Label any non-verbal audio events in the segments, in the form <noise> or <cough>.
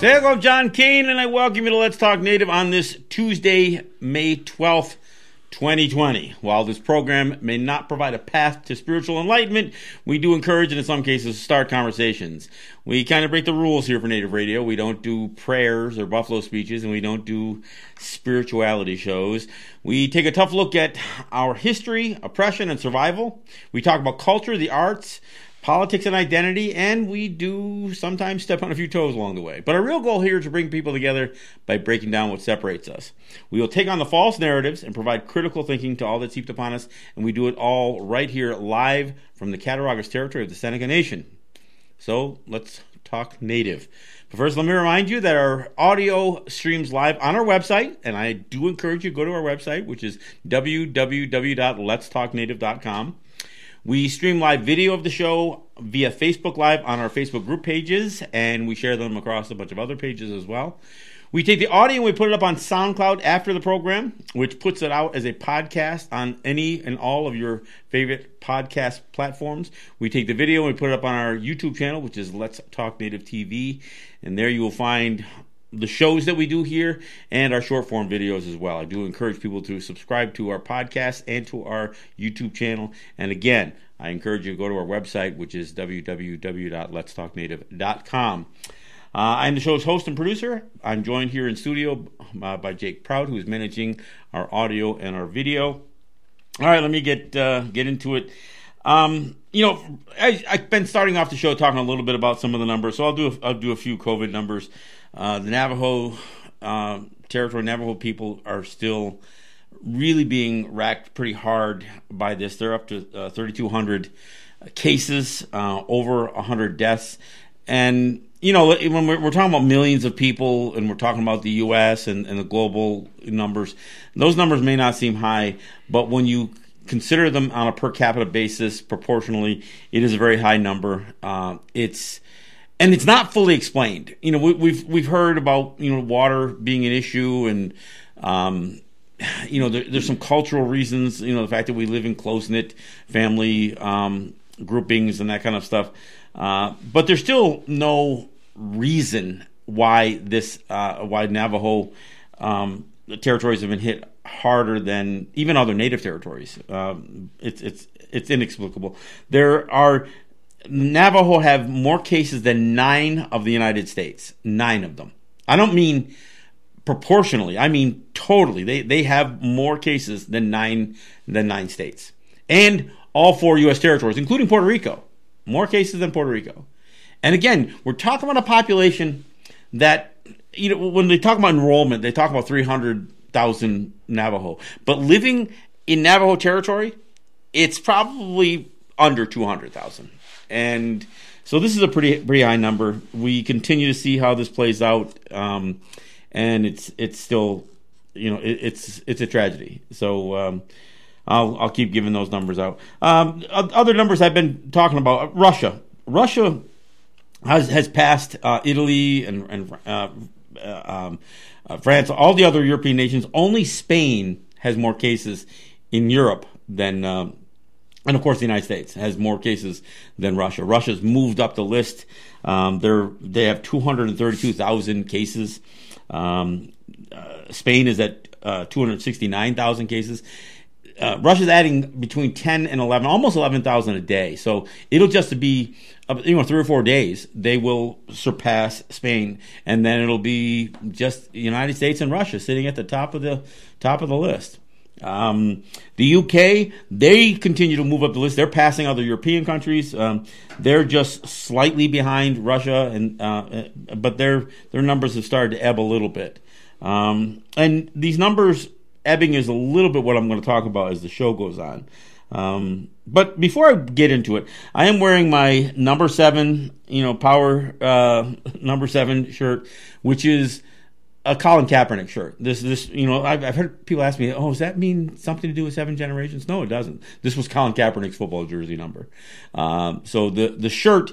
Say hello, John Kane, and I welcome you to Let's Talk Native on this Tuesday, May 12th, 2020. While this program may not provide a path to spiritual enlightenment, we do encourage and in some cases start conversations. We kind of break the rules here for Native Radio. We don't do prayers or buffalo speeches, and we don't do spirituality shows. We take a tough look at our history, oppression, and survival. We talk about culture, the arts, politics and identity, and we do sometimes step on a few toes along the way. But our real goal here is to bring people together by breaking down what separates us. We will take on the false narratives and provide critical thinking to all that's heaped upon us, and we do it all right here live from the Cattaraugus territory of the Seneca Nation. So let's talk native. But first, let me remind you that our audio streams live on our website, and I do encourage you to go to our website, which is www.letstalknative.com. We stream live video of the show via Facebook Live on our Facebook group pages, and we share them across a bunch of other pages as well. We take the audio and we put it up on SoundCloud after the program, which puts it out as a podcast on any and all of your favorite podcast platforms. We take the video and we put it up on our YouTube channel, which is Let's Talk Native TV, and there you will find the shows that we do here and our short form videos as well. I do encourage people to subscribe to our podcast and to our YouTube channel. And again, I encourage you to go to our website, which is www.letstalknative.com. Uh, I'm the show's host and producer. I'm joined here in studio uh, by Jake Proud, who is managing our audio and our video. All right, let me get uh, get into it. Um, you know, I, have been starting off the show talking a little bit about some of the numbers, so I'll do a, I'll do a few COVID numbers. Uh, the Navajo uh, territory, Navajo people are still really being racked pretty hard by this. They're up to uh, 3,200 cases, uh, over 100 deaths, and you know when we're, we're, talking about millions of people and we're talking about the U.S. and, and the global numbers, those numbers may not seem high, but when you consider them on a per capita basis proportionally, it is a very high number. Uh, it's and it's not fully explained. You know, we, have we've, we've heard about you know water being an issue, and um, you know there, there's some cultural reasons. You know, the fact that we live in close knit family um, groupings and that kind of stuff. Uh, but there's still no reason why this uh, why Navajo um, territories have been hit harder than even other native territories. Um, it's it's it's inexplicable. There are Navajo have more cases than nine of the United States. Nine of them. I don't mean proportionally. I mean totally. They they have more cases than nine than nine states, and all four U.S. territories, including Puerto Rico, more cases than Puerto Rico. And again, we're talking about a population that you know when they talk about enrollment, they talk about three hundred thousand Navajo, but living in Navajo territory, it's probably under two hundred thousand and so this is a pretty pretty high number. We continue to see how this plays out, um, and it's it's still, you know, it, it's it's a tragedy. So um, I'll I'll keep giving those numbers out. Um, other numbers I've been talking about: Russia. Russia has has passed uh, Italy and and uh, uh, um, uh, France, all the other European nations. Only Spain has more cases in Europe than um, and of course, the United States has more cases than Russia. Russia's moved up the list. Um, they're they have 232,000 cases. Um, uh, Spain is at uh, 269,000 cases. Uh, Russia's adding between 10 and 11, almost 11,000 a day. So it'll just be, uh, you know, three or four days, they will surpass Spain, and then it'll be just United States and Russia sitting at the top of the top of the list. Um, the UK, they continue to move up the list. They're passing other European countries. Um, they're just slightly behind Russia, and uh, but their their numbers have started to ebb a little bit. Um, and these numbers ebbing is a little bit what I'm going to talk about as the show goes on. Um, but before I get into it, I am wearing my number seven, you know, power uh, <laughs> number seven shirt, which is a Colin Kaepernick shirt. This, this, you know, I've, I've, heard people ask me, "Oh, does that mean something to do with Seven Generations?" No, it doesn't. This was Colin Kaepernick's football jersey number. Um, so the the shirt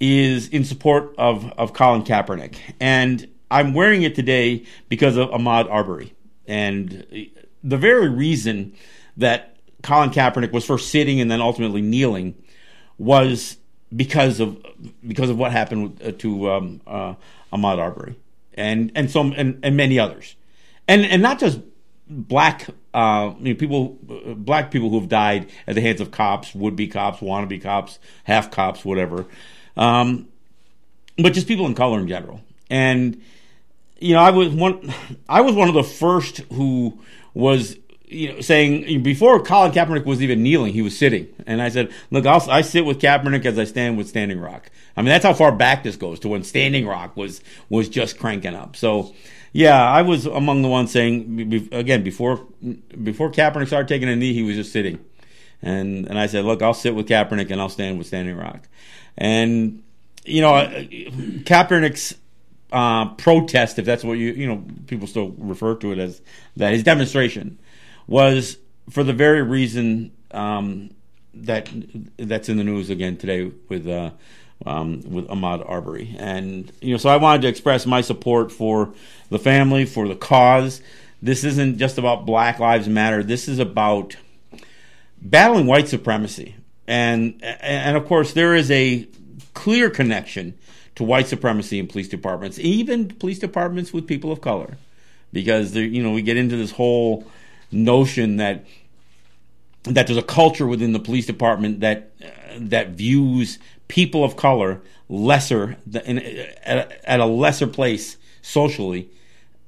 is in support of of Colin Kaepernick, and I'm wearing it today because of Ahmaud Arbery, and the very reason that Colin Kaepernick was first sitting and then ultimately kneeling was because of because of what happened to um, uh, Ahmaud Arbery. and and some and, and many others, and and not just black uh, people, black people who have died at the hands of cops, would be cops, wannabe cops, half cops, whatever, um, but just people in color in general. And you know, I was one, I was one of the first who was you know, saying before Colin Kaepernick was even kneeling, he was sitting, and I said, "Look, I'll, I sit with Kaepernick as I stand with Standing Rock." I mean, that's how far back this goes to when Standing Rock was was just cranking up. So, yeah, I was among the ones saying again before before Kaepernick started taking a knee, he was just sitting, and and I said, "Look, I'll sit with Kaepernick and I'll stand with Standing Rock," and you know, uh, Kaepernick's uh, protest, if that's what you you know people still refer to it as that his demonstration was for the very reason um, that that's in the news again today with uh, um, with Ahmaud Arbery, and you know, so I wanted to express my support for the family, for the cause. This isn't just about Black Lives Matter. This is about battling white supremacy, and and of course there is a clear connection to white supremacy in police departments, even police departments with people of color, because you know we get into this whole notion that that there's a culture within the police department that uh, that views people of color lesser in, at, at, a lesser place socially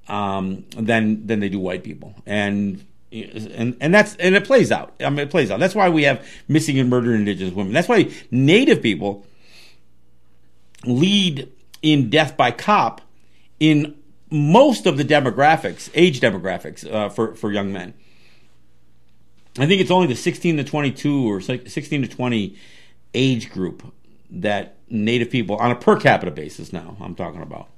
um, than than they do white people, and and and that's and it plays out. I mean, it plays out. That's why we have missing and murdered Indigenous women. That's why Native people lead in death by cop in most of the demographics, age demographics uh, for for young men. I think it's only the 16 to 22 or 16 to 20 age group that Native people on a per capita basis. Now I'm talking about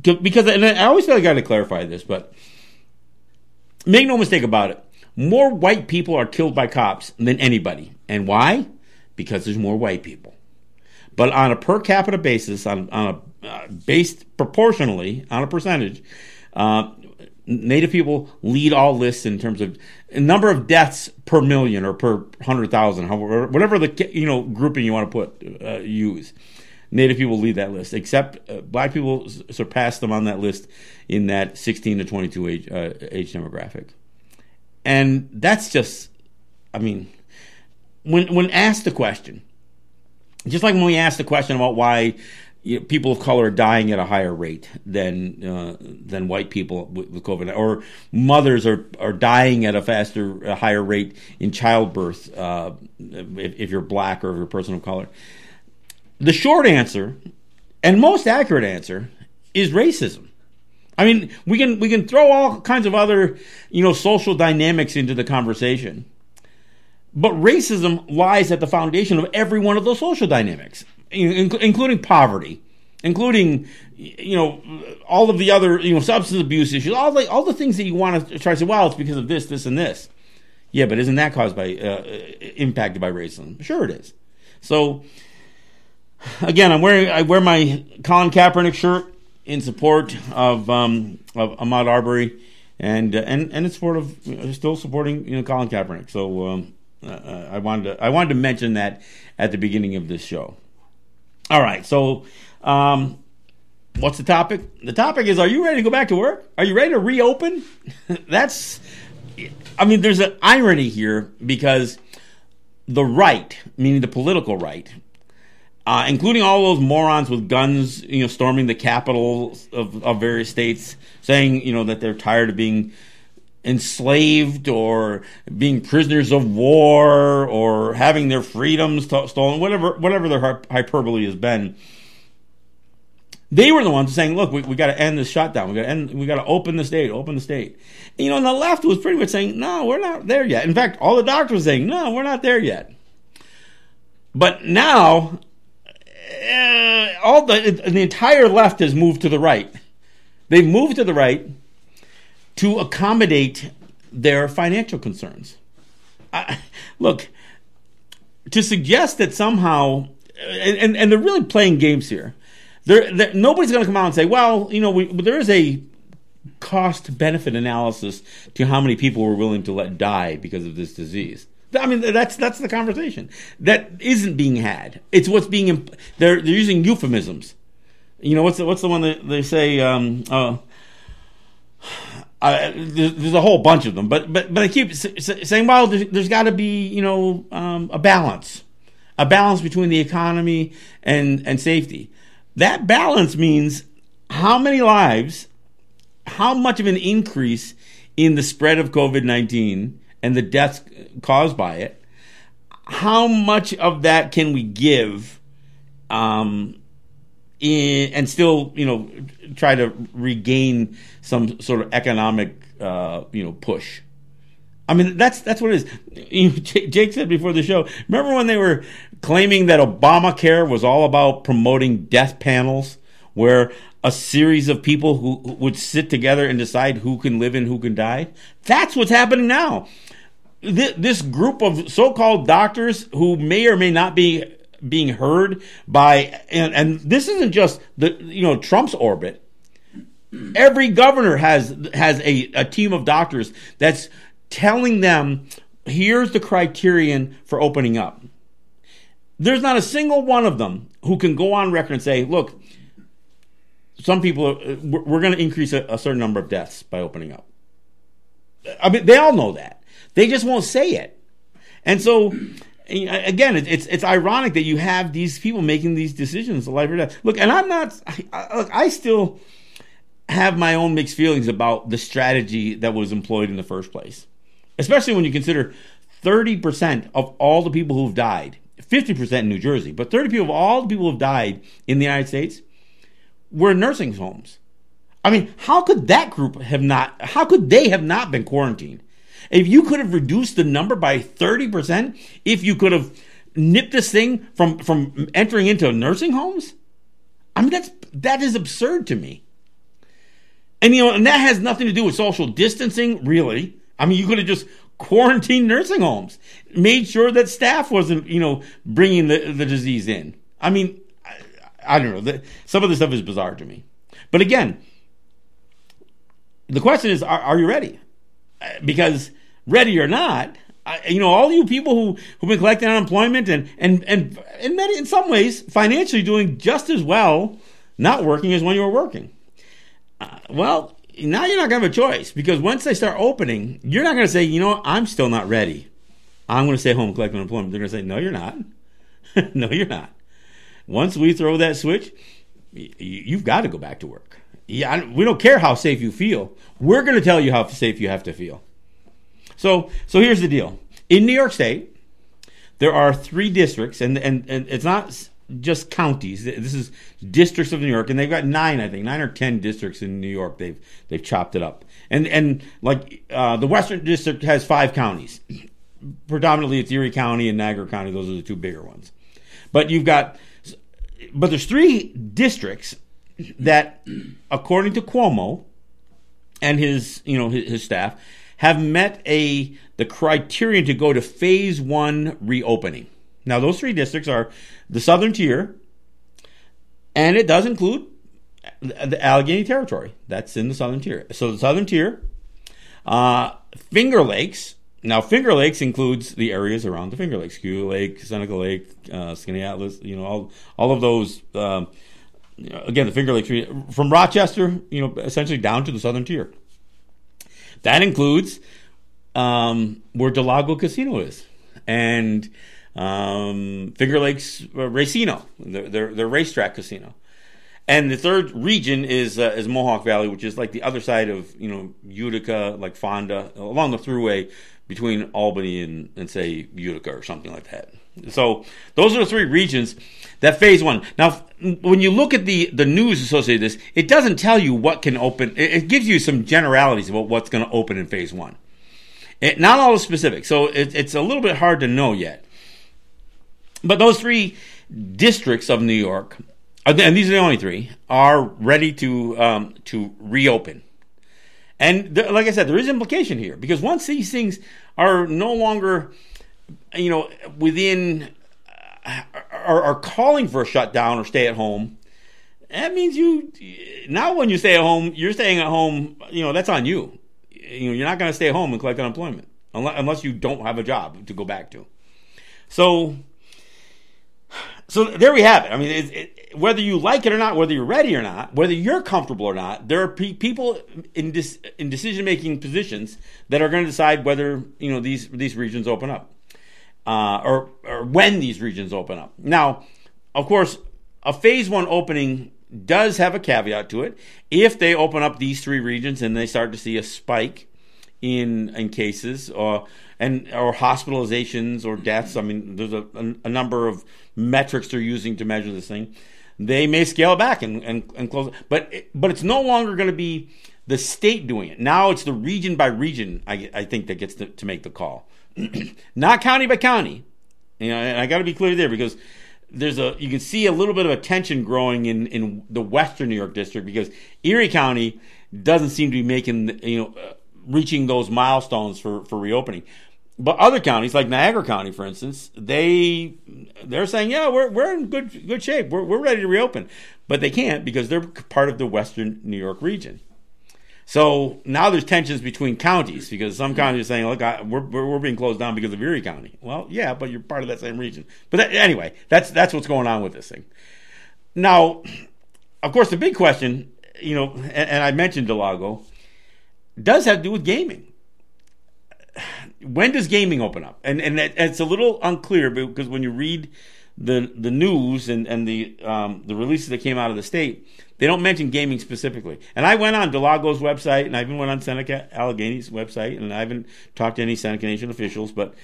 because and I always feel like I got to clarify this, but make no mistake about it. More white people are killed by cops than anybody, and why? Because there's more white people. But on a per capita basis, on, on a uh, based proportionally on a percentage, uh, Native people lead all lists in terms of number of deaths per million or per hundred thousand, however, whatever the you know grouping you want to put uh, use. Native people lead that list, except uh, black people surpass them on that list in that 16 to 22 age uh, age demographic, and that's just, I mean, when when asked the question, just like when we asked the question about why you know, people of color are dying at a higher rate than uh, than white people with, with, COVID, or mothers are, are dying at a faster, a higher rate in childbirth uh, if, if, you're black or if you're a person of color. The short answer, and most accurate answer, is racism. I mean, we can we can throw all kinds of other you know social dynamics into the conversation but racism lies at the foundation of every one of those social dynamics, including poverty, including you know all of the other you know substance abuse issues, all the all the things that you want to try to say. Well, it's because of this, this, and this. Yeah, but isn't that caused by uh, impacted by racism? Sure, it is. So again, I'm wearing I wear my Colin Kaepernick shirt in support of um, of Ahmaud Arbery, and uh, and and in support of you know, still supporting you know Colin Kaepernick. So. Um, uh, uh, I wanted to I wanted to mention that at the beginning of this show. All right, so um, what's the topic? The topic is: Are you ready to go back to work? Are you ready to reopen? <laughs> That's, I mean, there's an irony here because the right, meaning the political right, uh, including all those morons with guns, you know, storming the capitals of, of various states, saying you know that they're tired of being enslaved or being prisoners of war or having their freedoms stolen, whatever whatever their hyperbole has been. They were the ones saying, "Look, we, we got to end this shutdown. We got to end. We got to open the state. Open the state." And, you know, and the left was pretty much saying, "No, we're not there yet." In fact, all the doctors saying, "No, we're not there yet." But now, uh, all the the entire left has moved to the right. They've moved to the right to accommodate their financial concerns. I, look, to suggest that somehow, and, and, and they're really playing games here. They're, they're, nobody's going to come out and say, well, you know, we, there is a cost benefit analysis to how many people we're willing to let die because of this disease. I mean, that's that's the conversation that isn't being had. It's what's being they're they're using euphemisms you know, what's the, what's the one that they say? Um, uh, there's, there's, a whole bunch of them, but but but I keep saying, well, there's, there's got to be you know um, a balance, a balance between the economy and and safety. That balance means how many lives, how much of an increase in the spread of COVID nineteen and the deaths caused by it. How much of that can we give, um, in, and still, you know, try to regain some sort of economic, uh, you know, push. I mean, that's that's what it is. <laughs> Jake said before the show. Remember when they were claiming that Obamacare was all about promoting death panels, where a series of people who, who would sit together and decide who can live and who can die? That's what's happening now. This group of so-called doctors who may or may not be being heard by and, and this isn't just the you know Trump's orbit. Every governor has has a, a team of doctors that's telling them here's the criterion for opening up. There's not a single one of them who can go on record and say, look, some people are, we're going to increase a, a certain number of deaths by opening up. I mean, they all know that. They just won't say it. And so Uh, again, it's it's ironic that you have these people making these decisions, life or death. Look, and I'm not. I, look, I still have my own mixed feelings about the strategy that was employed in the first place, especially when you consider 30% of all the people who've died, 50% in New Jersey, but 30 people of all the people who've died in the United States were in nursing homes. I mean, how could that group have not? How could they have not been quarantined? If you could have reduced the number by 30%, if you could have nipped this thing from, from entering into nursing homes, I mean, that's, that is absurd to me. And, you know, and that has nothing to do with social distancing, really. I mean, you could have just quarantined nursing homes, made sure that staff wasn't, you know, bringing the, the disease in. I mean, I, I don't know. The, some of this stuff is bizarre to me. But again, the question is, are, are you ready? Uh, because ready or not, I, you know, all you people who who've been collecting unemployment and and and in many in some ways financially doing just as well not working as when you were working. Uh, well, now you're not going to have a choice because once they start opening, you're not going to say, you know, I'm still not ready. I'm going to stay home and collect unemployment. They're going to say, no, you're not. <laughs> no, you're not. Once we throw that switch, you've got to go back to work. Yeah, we don't care how safe you feel. We're going to tell you how safe you have to feel. So, so here's the deal. In New York State, there are three districts, and, and, and it's not just counties. This is districts of New York, and they've got nine, I think, nine or ten districts in New York. They've they've chopped it up, and and like uh, the Western District has five counties. Predominantly, it's Erie County and Niagara County. Those are the two bigger ones. But you've got, but there's three districts that, according to Cuomo and his you know his, his staff, have met a the criterion to go to phase one reopening. Now, those three districts are the Southern Tier, and it does include the Allegany Territory. That's in the Southern Tier. So the Southern Tier, uh, Finger Lakes. Now, Finger Lakes includes the areas around the Finger Lakes: Keuka Lake, Seneca Lake, uh, Atlas. You know, all all of those. Uh, again, the Finger Lakes from Rochester, you know, essentially down to the Southern Tier. That includes um, where del Lago Casino is and um, Finger Lakes uh, Racino, their, their, their racetrack casino. And the third region is uh, is Mohawk Valley, which is like the other side of you know Utica, like Fonda, along the thruway between Albany and, and say Utica or something like that. So those are the three regions that phase one. Now, when you look at the, the news associated with this, it doesn't tell you what can open. It, it gives you some generalities about what's going to open in phase one. It, not all the specifics. So it, it's a little bit hard to know yet. But those three districts of New York, and these are the only three, are ready to um, to reopen. And th- like I said, there is implication here because once these things are no longer you know, within uh, are, are calling for a shutdown or stay at home, that means you now when you stay at home, you're staying at home. You know that's on you. You know you're not going to stay at home and collect unemployment unless, unless you don't have a job to go back to. So so there we have it. I mean, it, it, whether you like it or not, whether you're ready or not, whether you're comfortable or not, there are pe- people in dis- in decision making positions that are going to decide whether you know these these regions open up, uh, or or when these regions open up. Now, of course, a phase one opening does have a caveat to it. If they open up these three regions and they start to see a spike in in cases or and or hospitalizations or deaths. I mean, there's a, a, a number of metrics they're using to measure this thing. They may scale back and, and, and close. But, but it's no longer going to be the state doing it. Now it's the region by region, I, I think, that gets to, to make the call. <clears throat> Not county by county. You know, and I got to be clear there because there's a you can see a little bit of a tension growing in in the western New York district because Erie County doesn't seem to be making you know uh, reaching those milestones for for reopening. But other counties, like Niagara County, for instance, they they're saying, yeah, we're we're in good good shape. We're we're ready to reopen, but they can't because they're part of the Western New York region. So now there's tensions between counties because some counties are saying, look, I, we're, we're being closed down because of Erie County. Well, yeah, but you're part of that same region. But that, anyway, that's that's what's going on with this thing. Now, of course, the big question, you know, and, and I mentioned del Lago, does have to do with gaming when does gaming open up? And and it's a little unclear because when you read the the news and and the um, the releases that came out of the state, they don't mention gaming specifically. And I went on del Lago's website, and I even went on Seneca Allegany's website, and I haven't talked to any Seneca Nation officials, but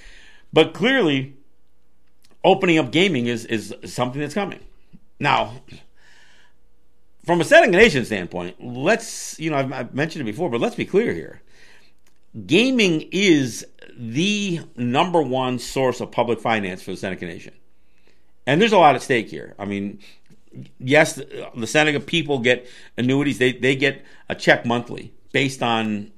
but clearly, opening up gaming is is something that's coming. Now, from a Seneca Nation standpoint, let's you know I've, I've mentioned it before, but let's be clear here gaming is the number one source of public finance for the Seneca Nation. And there's a lot at stake here. I mean, yes, the, the Seneca people get annuities. They, they get a check monthly based on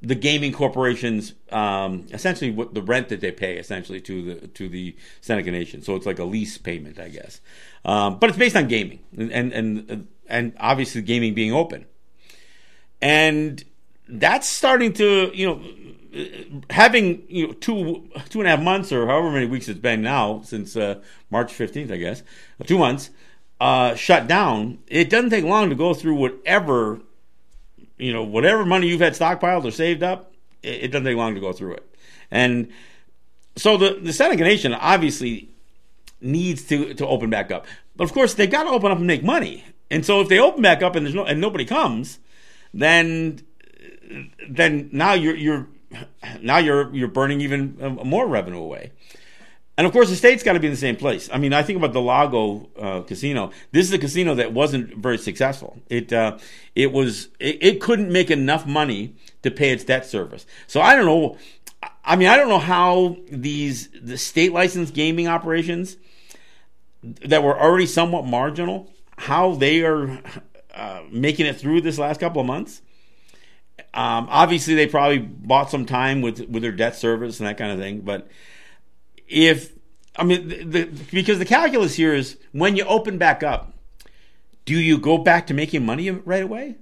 the gaming corporations, um, essentially what the rent that they pay essentially to the to the Seneca Nation. So it's like a lease payment, I guess. Um, but it's based on gaming and and and obviously gaming being open. And that's starting to, you know, having you know two two and a half months or however many weeks it's been now since uh, March fifteenth, I guess, two months uh, shut down. It doesn't take long to go through whatever, you know, whatever money you've had stockpiled or saved up. It, it doesn't take long to go through it, and so the the Seneca Nation obviously needs to to open back up, but of course they've got to open up and make money. And so if they open back up and there's no and nobody comes, then then now you're you're now you're you're burning even more revenue away. And of course, the state's got to be in the same place. I mean, I think about del Lago uh, Casino. This is a casino that wasn't very successful. It uh, it was it, it, couldn't make enough money to pay its debt service. So I don't know. I mean, I don't know how these the state licensed gaming operations that were already somewhat marginal, how they are uh, making it through this last couple of months. Um, obviously, they probably bought some time with with their debt service and that kind of thing. But if I mean, the, the, because the calculus here is when you open back up, do you go back to making money right away?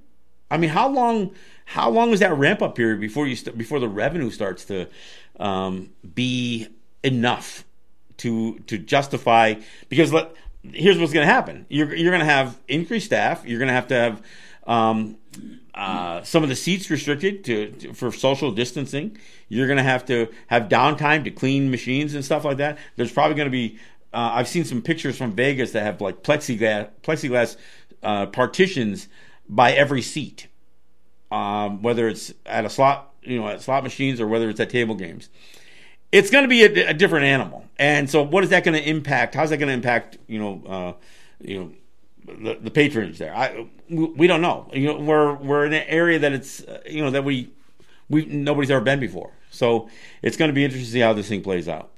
I mean, how long how long is that ramp up period before you st- before the revenue starts to um, be enough to to justify? Because let, here's what's going to happen: you're you're going to have increased staff. You're going to have to have um, uh, some of the seats restricted to, to for social distancing. You're going to have to have downtime to clean machines and stuff like that. There's probably going to be. Uh, I've seen some pictures from Vegas that have like plexiglass plexiglass uh, partitions by every seat, um, whether it's at a slot, you know, at slot machines or whether it's at table games. It's going to be a, a different animal, and so what is that going to impact? How's that going to impact? You know, uh, you know the, the patronage there. I we don't know. You know, we're we're in an area that it's uh, you know that we we nobody's ever been before. So it's going to be interesting to see how this thing plays out.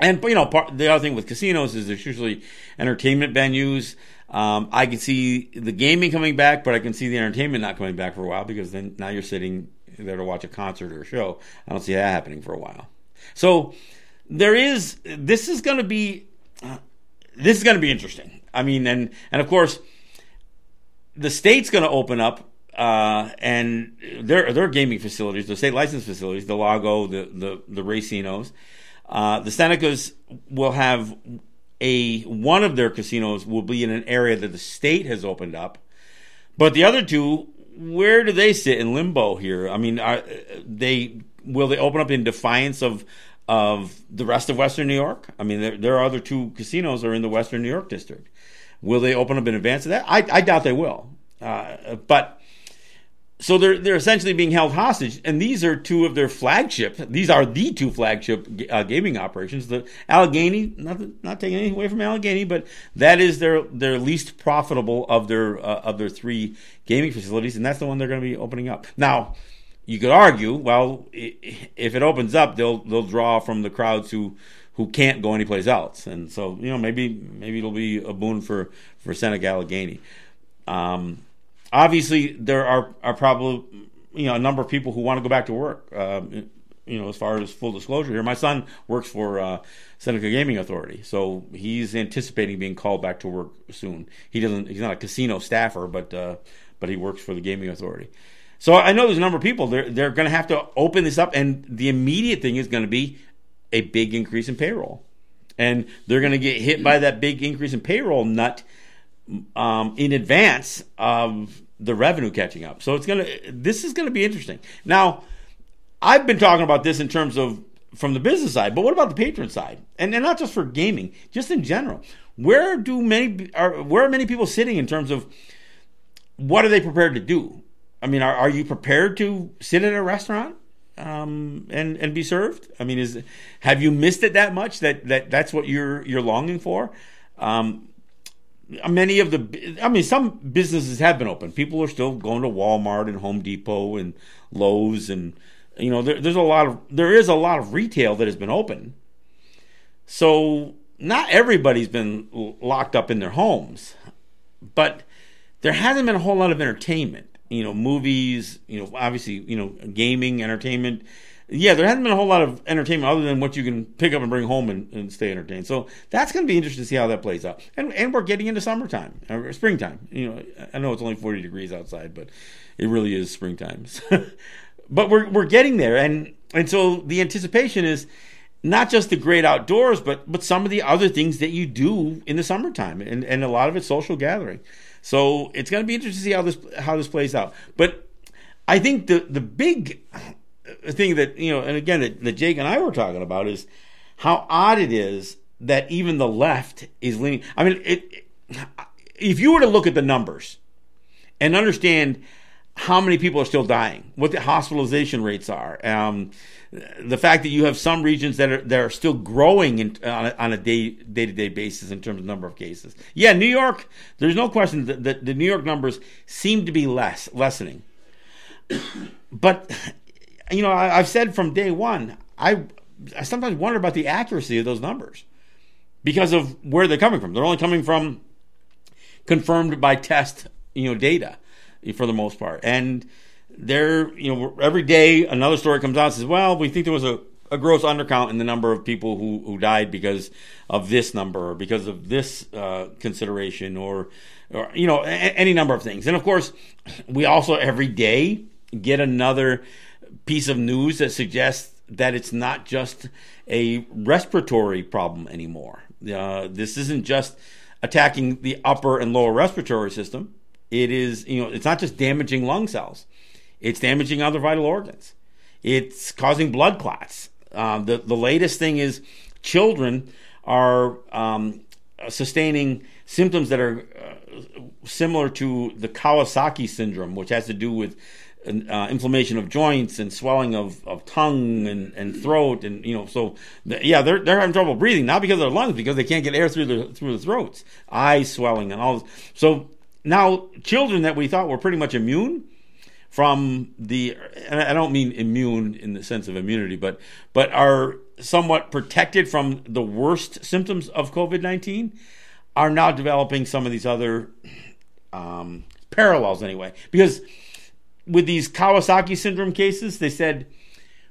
And you know, part, the other thing with casinos is there's usually entertainment venues. Um, I can see the gaming coming back, but I can see the entertainment not coming back for a while because then now you're sitting there to watch a concert or a show. I don't see that happening for a while. So there is. This is going to be. Uh, this is going to be interesting. I mean, and and of course, the state's going to open up uh, and their their gaming facilities, the state license facilities, del Lago, the the the Racinos, uh, the Senecas will have a one of their casinos will be in an area that the state has opened up, but the other two, where do they sit in limbo here? I mean, are they will they open up in defiance of of the rest of Western New York? I mean, there, there are other two casinos are in the Western New York district. Will they open up in advance of that? I, I doubt they will. Uh, but so they're they're essentially being held hostage, and these are two of their flagship. These are the two flagship uh, gaming operations. The Allegany, not not taking anything away from Allegany, but that is their their least profitable of their uh, of their three gaming facilities, and that's the one they're going to be opening up now. You could argue, well, if it opens up, they'll they'll draw from the crowds who who can't go anyplace else, and so you know maybe maybe it'll be a boon for for Seneca Allegany. Um, obviously there are are probably you know a number of people who want to go back to work. Uh, you know, as far as full disclosure here, my son works for uh, Seneca Gaming Authority, so he's anticipating being called back to work soon. He doesn't. He's not a casino staffer, but uh, but he works for the Gaming Authority. So I know there's a number of people. They're they're going to have to open this up, and the immediate thing is going to be a big increase in payroll, and they're going to get hit by that big increase in payroll nut um, in advance of the revenue catching up. So it's gonna this is gonna be interesting. Now, I've been talking about this in terms of from the business side, but what about the patron side? And, and not just for gaming, just in general. Where do many are where are many people sitting in terms of what are they prepared to do? I mean, are, are you prepared to sit at a restaurant um, and and be served? I mean, is have you missed it that much that that that's what you're you're longing for? Um, many of the i mean some businesses have been open people are still going to walmart and home depot and lowes and you know there, there's a lot of there is a lot of retail that has been open so not everybody's been locked up in their homes but there hasn't been a whole lot of entertainment you know movies you know obviously you know gaming entertainment yeah, there hasn't been a whole lot of entertainment other than what you can pick up and bring home and, and stay entertained. So that's going to be interesting to see how that plays out. And and we're getting into summertime, uh, or springtime. You know, I know it's only forty degrees outside, but it really is springtime. <laughs> but we're we're getting there, and and so the anticipation is not just the great outdoors, but but some of the other things that you do in the summertime, and and a lot of it's social gathering. So it's going to be interesting to see how this how this plays out. But I think the the big thing that you know, and again, that, that Jake and I were talking about is how odd it is that even the left is leaning. I mean, it, it, if you were to look at the numbers and understand how many people are still dying, what the hospitalization rates are, um, the fact that you have some regions that are that are still growing in, on, a, on a day day to day basis in terms of number of cases. Yeah, New York. There's no question that, that the New York numbers seem to be less lessening, but you know, I, have said from day one, I, I sometimes wonder about the accuracy of those numbers because of where they're coming from. They're only coming from confirmed by test, you know, data for the most part. And they're, you know, every day another story comes out and says, well, we think there was a, a gross undercount in the number of people who, who died because of this number or because of this uh, consideration or, or, you know, a, any number of things. And of course, we also every day get another piece of news that suggests that it's not just a respiratory problem anymore. Uh, this isn't just attacking the upper and lower respiratory system. It is, you know, it's not just damaging lung cells. It's damaging other vital organs. It's causing blood clots. Uh, the the latest thing is children are um, sustaining symptoms that are uh, similar to the Kawasaki syndrome, which has to do with uh, inflammation of joints and swelling of, of tongue and, and throat and you know so the, yeah they're they're having trouble breathing not because of their lungs because they can't get air through the through the throats eyes swelling and all this. so now children that we thought were pretty much immune from the and I don't mean immune in the sense of immunity but but are somewhat protected from the worst symptoms of COVID-19 are now developing some of these other um, parallels anyway. Because with these Kawasaki syndrome cases, they said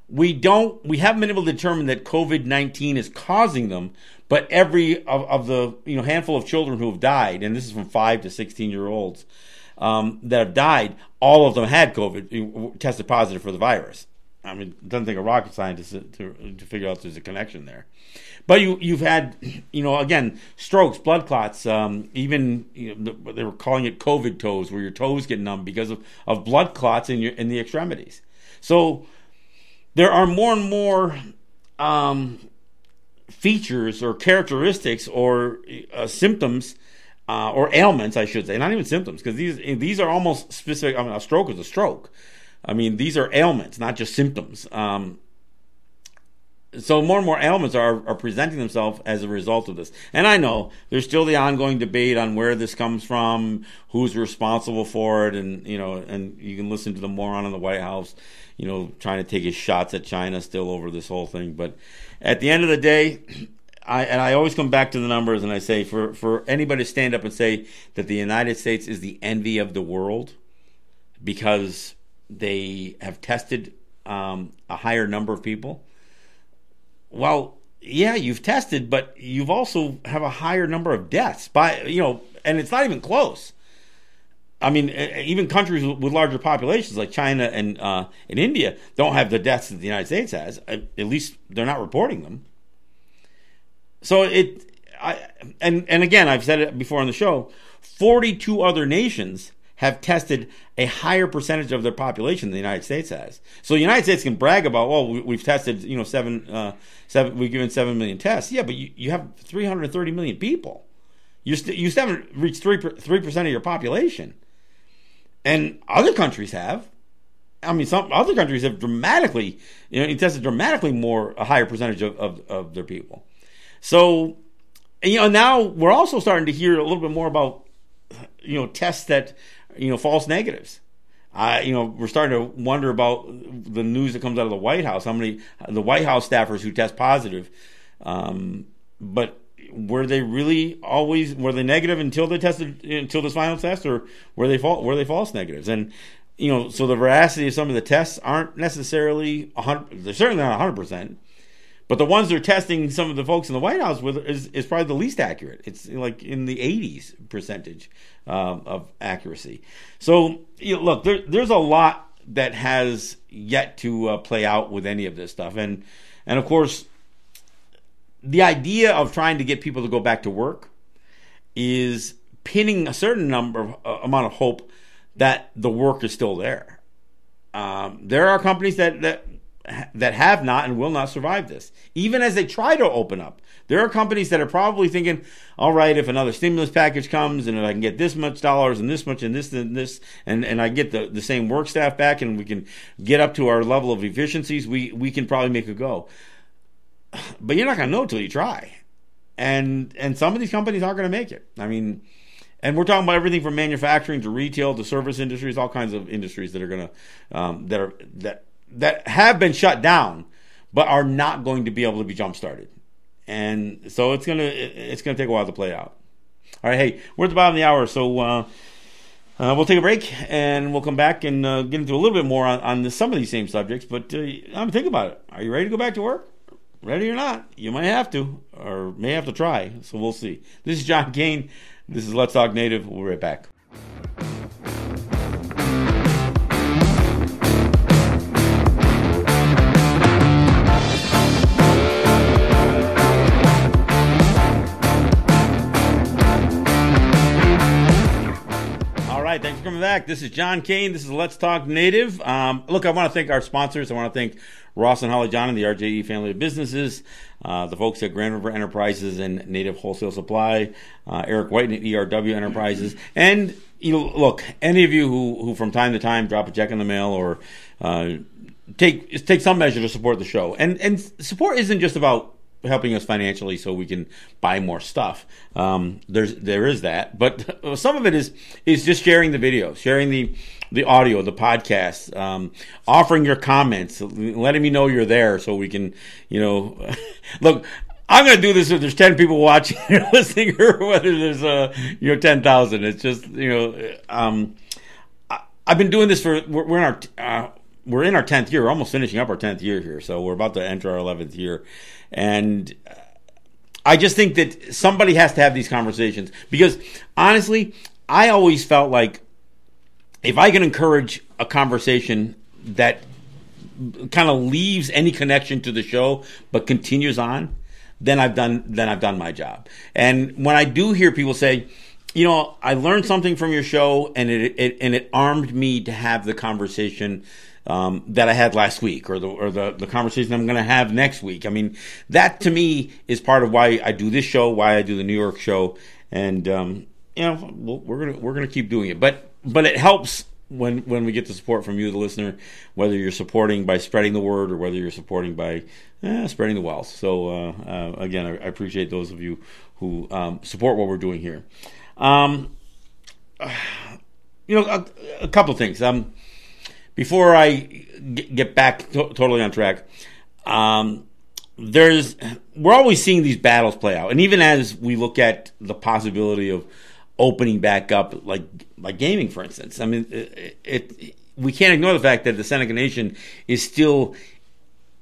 we don't we haven't been able to determine that COVID-19 is causing them, but every of, of the you know handful of children who have died, and this is from 5 to 16 year olds um, that have died, all of them had COVID, tested positive for the virus. I mean, doesn't take a rocket scientist to, to, to figure out there's a connection there. But you you've had you know again strokes, blood clots, um, even you know, they were calling it COVID toes, where your toes get numb because of, of blood clots in your in the extremities. So there are more and more um, features or characteristics or uh, symptoms uh, or ailments, I should say, not even symptoms, because these these are almost specific. I mean, a stroke is a stroke. I mean, these are ailments, not just symptoms. Um, so more and more ailments are, are presenting themselves as a result of this. And I know there's still the ongoing debate on where this comes from, who's responsible for it, and you know, and you can listen to the moron in the White House, you know, trying to take his shots at China still over this whole thing. But at the end of the day, I and I always come back to the numbers and I say for for anybody to stand up and say that the United States is the envy of the world because they have tested um, a higher number of people well, yeah, you've tested, but you've also have a higher number of deaths by you know, and it's not even close. I mean, even countries with larger populations like China and uh, and India don't have the deaths that the United States has. At least they're not reporting them. So it, I, and and again, I've said it before on the show. Forty-two other nations have tested a higher percentage of their population than the United States has. So the United States can brag about, well, we, have tested, you know, seven, uh, seven, we've given seven million tests. Yeah, but you, you have 330 million people. You, st- you still haven't reached three three percent of your population, and other countries have. I mean, some other countries have dramatically, you know, tested dramatically more, a higher percentage of, of, of their people. So, you know, now we're also starting to hear a little bit more about, you know, tests that you know, false negatives. I, you know, we're starting to wonder about the news that comes out of the White House. How many the White House staffers who test positive, um, but were they really always were they negative until they tested until this final test, or were they false were they false negatives? And you know, so the veracity of some of the tests aren't necessarily hundred. They're certainly not hundred percent. But the ones they're testing some of the folks in the White House with is, is probably the least accurate. It's like in the 80s percentage um, of accuracy. So, you know, look, there, there's a lot that has yet to uh, play out with any of this stuff. And, and of course, the idea of trying to get people to go back to work is pinning a certain number of uh, amount of hope that the work is still there. Um, there are companies that, that that have not and will not survive this. Even as they try to open up, there are companies that are probably thinking, all right, if another stimulus package comes and if I can get this much dollars and this much and this and this and, and I get the, the same work staff back and we can get up to our level of efficiencies, we, we can probably make a go. But you're not going to know until you try. And, and some of these companies aren't going to make it. I mean, and we're talking about everything from manufacturing to retail to service industries, all kinds of industries that are going to, um, that are, that that have been shut down, but are not going to be able to be jump started. And so it's gonna it's gonna take a while to play out. All right, hey, we're at the bottom of the hour, so uh, uh, we'll take a break and we'll come back and uh, get into a little bit more on, on some of these same subjects. But uh, I'm think about it. Are you ready to go back to work? Ready or not? You might have to, or may have to try. So we'll see. This is John Kane. This is Let's Talk Native. We'll be right back. Back. This is John Kane. This is Let's Talk Native. Um, look, I want to thank our sponsors. I want to thank Ross and Holly John and the RJE family of businesses, uh, the folks at Grand River Enterprises and Native Wholesale Supply, uh, Eric White and ERW Enterprises, and you know, look, any of you who, who from time to time drop a check in the mail or uh, take take some measure to support the show. And and support isn't just about helping us financially so we can buy more stuff. Um, there's there is that, but <laughs> some of it is is just sharing the videos, sharing the the audio, the podcast, um, offering your comments, letting me know you're there, so we can, you know, <laughs> look. I'm going to do this if there's 10 people watching <laughs> or listening, or whether there's, uh, you know, 10,000. It's just, you know, um, I, have been doing this for, we're, we're in our, uh, we're in our 10th year, we're almost finishing up our 10th year here. So we're about to enter our 11th year. And I just think that somebody has to have these conversations because honestly, I always felt like if I can encourage a conversation that kind of leaves any connection to the show but continues on, then I've done then I've done my job. And when I do hear people say, you know, I learned something from your show, and it, it and it armed me to have the conversation um, that I had last week, or the or the, the conversation I'm going to have next week. I mean, that to me is part of why I do this show, why I do the New York show, and um, you know, we're gonna we're gonna keep doing it. But but it helps when when we get the support from you, the listener, whether you're supporting by spreading the word or whether you're supporting by eh, spreading the wealth. So uh, uh, again, I, I, appreciate those of you who um, support what we're doing here. Um, <sighs> you know, a, a couple things. Um, before I get back to- totally on track, um, there's we're always seeing these battles play out, and even as we look at the possibility of opening back up, like like gaming, for instance. I mean, it, it we can't ignore the fact that the Seneca Nation is still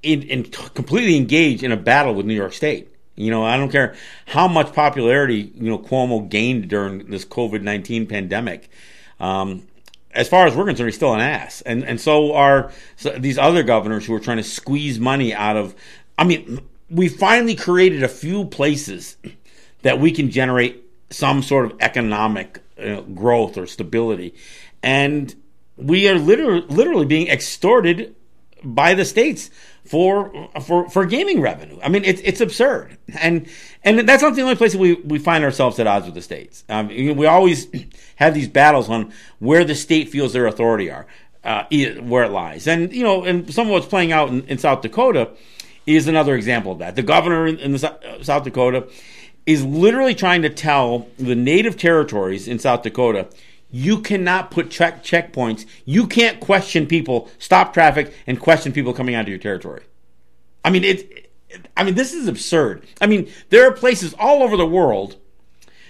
in, in completely engaged in a battle with New York State. You know, I don't care how much popularity you know Cuomo gained during this COVID nineteen pandemic. Um, as far as we're concerned, he's still an ass, and and so are these other governors who are trying to squeeze money out of. I mean, we finally created a few places that we can generate some sort of economic uh, growth or stability, and we are literally literally being extorted by the states for for for gaming revenue. I mean, it's it's absurd, and and that's not the only place we we find ourselves at odds with the states. Um, we always <clears throat> have these battles on where the state feels their authority are, uh, where it lies, and you know, and some of what's playing out in, in South Dakota is another example of that. The governor in, in the, uh, South Dakota is literally trying to tell the native territories in South Dakota you cannot put check checkpoints. You can't question people, stop traffic, and question people coming onto your territory. I mean, it. I mean, this is absurd. I mean, there are places all over the world